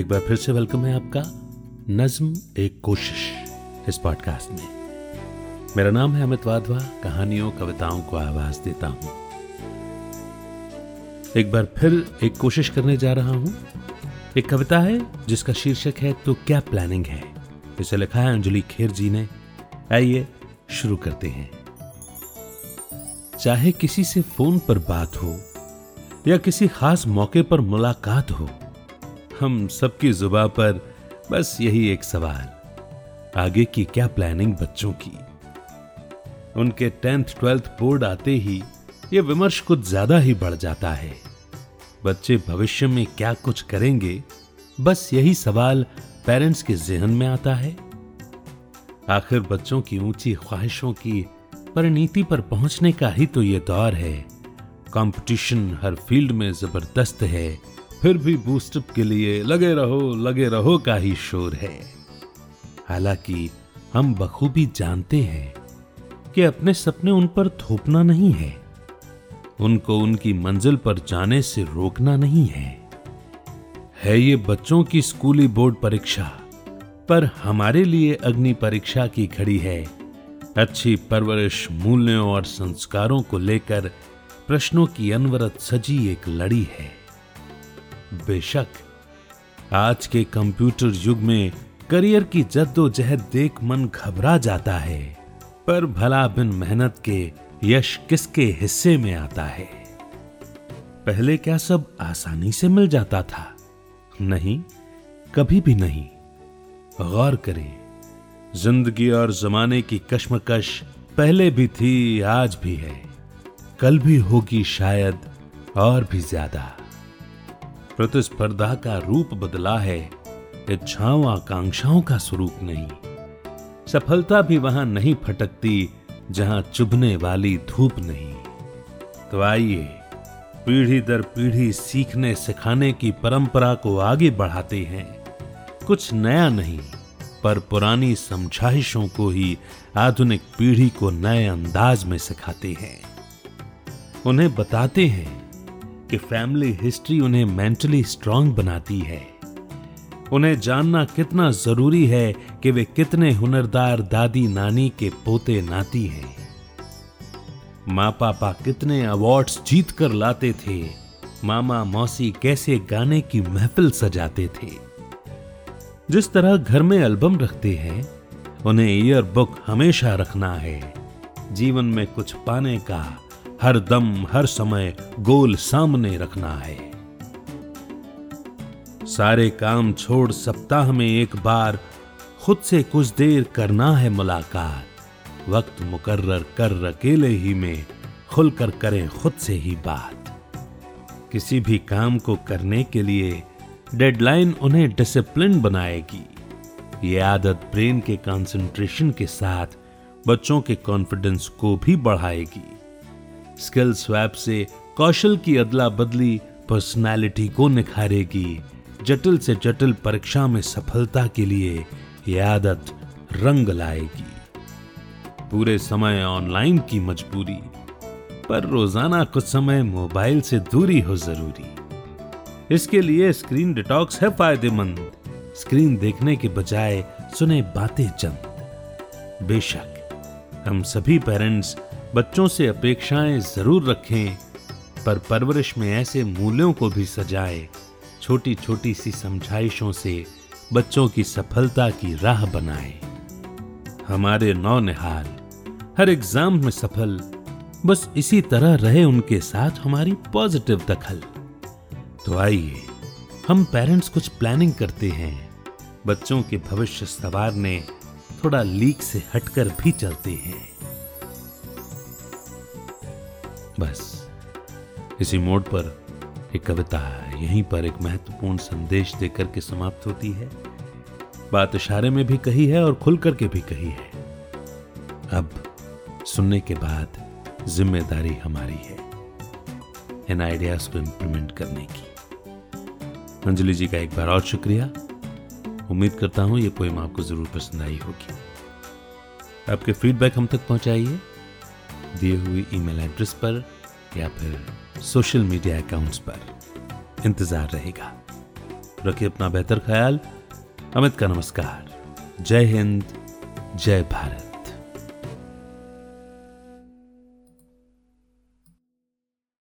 एक बार फिर से वेलकम है आपका नज्म एक कोशिश इस पॉडकास्ट में। मेरा नाम है अमित वाधवा, कहानियों, कविताओं को आवाज़ देता हूँ। एक बार फिर एक कोशिश करने जा रहा हूँ। एक कविता है जिसका शीर्षक है तो क्या प्लानिंग है? इसे लिखा है अंजलि खेर जी ने। आइए शुरू करते हैं। चाहे किसी से फ़ोन पर बात हो या किसी खास मौके पर मुलाकात हो हम सबकी जुबा पर बस यही एक सवाल। आगे की क्या प्लानिंग बच्चों की? उनके टेंथ ट्वेल्थ बोर्ड आते ही यह विमर्श कुछ ज़्यादा ही बढ़ जाता है। बच्चे भविष्य में क्या कुछ करेंगे? बस यही सवाल पेरेंट्स के जहन में आता है। आखिर बच्चों की ऊँची ख्वाहिशों की परिणीति पर पहुँचने का ही तो ये दौर है। कंपटीशन हर फ़ील्ड में ज़बरदस्त है। फिर भी बूस्टअप के लिए लगे रहो लगे रहो का ही शोर है। हालाँकि हम बखूबी जानते हैं कि अपने सपने उन पर थोपना नहीं है। उनको उनकी मंजिल पर जाने से रोकना नहीं है। है ये बच्चों की स्कूली बोर्ड परीक्षा, पर हमारे लिए अग्नि परीक्षा की खड़ी है। अच्छी परवरिश मूल्यों और संस्कारों को लेकर प्रश्नों की अनवरत सजी एक लड़ी है। बेशक। आज के कंप्यूटर युग में करियर की जद्दोजहद देख मन घबरा जाता है, पर भला बिन मेहनत के यश किसके हिस्से में आता है? पहले क्या सब आसानी से मिल जाता था? नहीं, कभी भी नहीं। गौर करें, ज़िंदगी और जमाने की कश्मकश पहले भी थी, आज भी है। कल भी होगी शायद और भी ज़्यादा। प्रतिस्पर्धा का रूप बदला है इच्छाओं आकांक्षाओं का स्वरूप नहीं। सफलता भी वहाँ नहीं फटकती, जहाँ चुभने वाली धूप नहीं। तो आइए, पीढ़ी दर पीढ़ी सीखने सिखाने की परंपरा को आगे बढ़ाते हैं। कुछ नया नहीं, पर पुरानी समझाइशों को ही आधुनिक पीढ़ी को नए अंदाज में सिखाते हैं। उन्हें बताते हैं कि फैमिली हिस्ट्री उन्हें मेंटली स्ट्रांग बनाती है। उन्हें जानना कितना ज़रूरी है कि वे कितने हुनरदार दादी नानी के पोते नाती हैं। माँ पापा कितने अवार्ड्स जीत कर लाते थे। मामा मौसी कैसे गाने की महफिल सजाते थे। जिस तरह घर में एल्बम रखते हैं, उन्हें ईयर बुक हमेशा रखना है। जीवन में कुछ पाने का हर दम, हर समय गोल सामने रखना है। सारे काम छोड़ सप्ताह में एक बार खुद से कुछ देर करना है मुलाकात। वक्त मुकर्र कर अकेले ही में खुलकर करें खुद से ही बात। किसी भी काम को करने के लिए डेडलाइन उन्हें डिसिप्लिन बनाएगी। ये आदत ब्रेन के कंसंट्रेशन के साथ बच्चों के कॉन्फिडेंस को भी बढ़ाएगी। स्किल स्वैप से कौशल की अदला बदली पर्सनालिटी को निखारेगी। जटिल से जटिल परीक्षा में सफलता के लिए यह आदत रंग लाएगी। पूरे समय ऑनलाइन की मजबूरी, पर रोज़ाना कुछ समय मोबाइल से दूरी हो ज़रूरी। इसके लिए स्क्रीन डिटॉक्स है फ़ायदेमंद। स्क्रीन देखने के बजाय सुने बातें चंद। बेशक, हम सभी पेरेंट्स बच्चों से अपेक्षाएँ ज़रूर रखें, पर परवरिश में ऐसे मूल्यों को भी सजाएँ। छोटी छोटी सी समझाइशों से बच्चों की सफलता की राह बनाए। हमारे नौनिहाल, हर एग्ज़ाम में सफल, बस इसी तरह रहे उनके साथ हमारी पॉजिटिव दखल। तो आइए, हम पेरेंट्स कुछ प्लानिंग करते हैं। बच्चों के भविष्य सवारने थोड़ा लीक से हटकर भी चलते हैं। बस। इसी मोड पर एक कविता यहीं पर एक महत्वपूर्ण संदेश देकर के समाप्त होती है। बात इशारे में भी कही है और खुल करके भी कही है। अब सुनने के बाद ज़िम्मेदारी हमारी है। इन आइडियाज़ को इंप्लीमेंट करने की। अंजलि जी का एक बार और शुक्रिया। उम्मीद करता हूँ ये पोएम आपको ज़रूर पसंद आई होगी। आपके फीडबैक हम तक पहुंचाइए। दिए हुए ईमेल एड्रेस पर या फिर सोशल मीडिया अकाउंट्स पर। इंतज़ार रहेगा। रखिए अपना बेहतर ख्याल। अमित का नमस्कार। जय हिंद, जय भारत।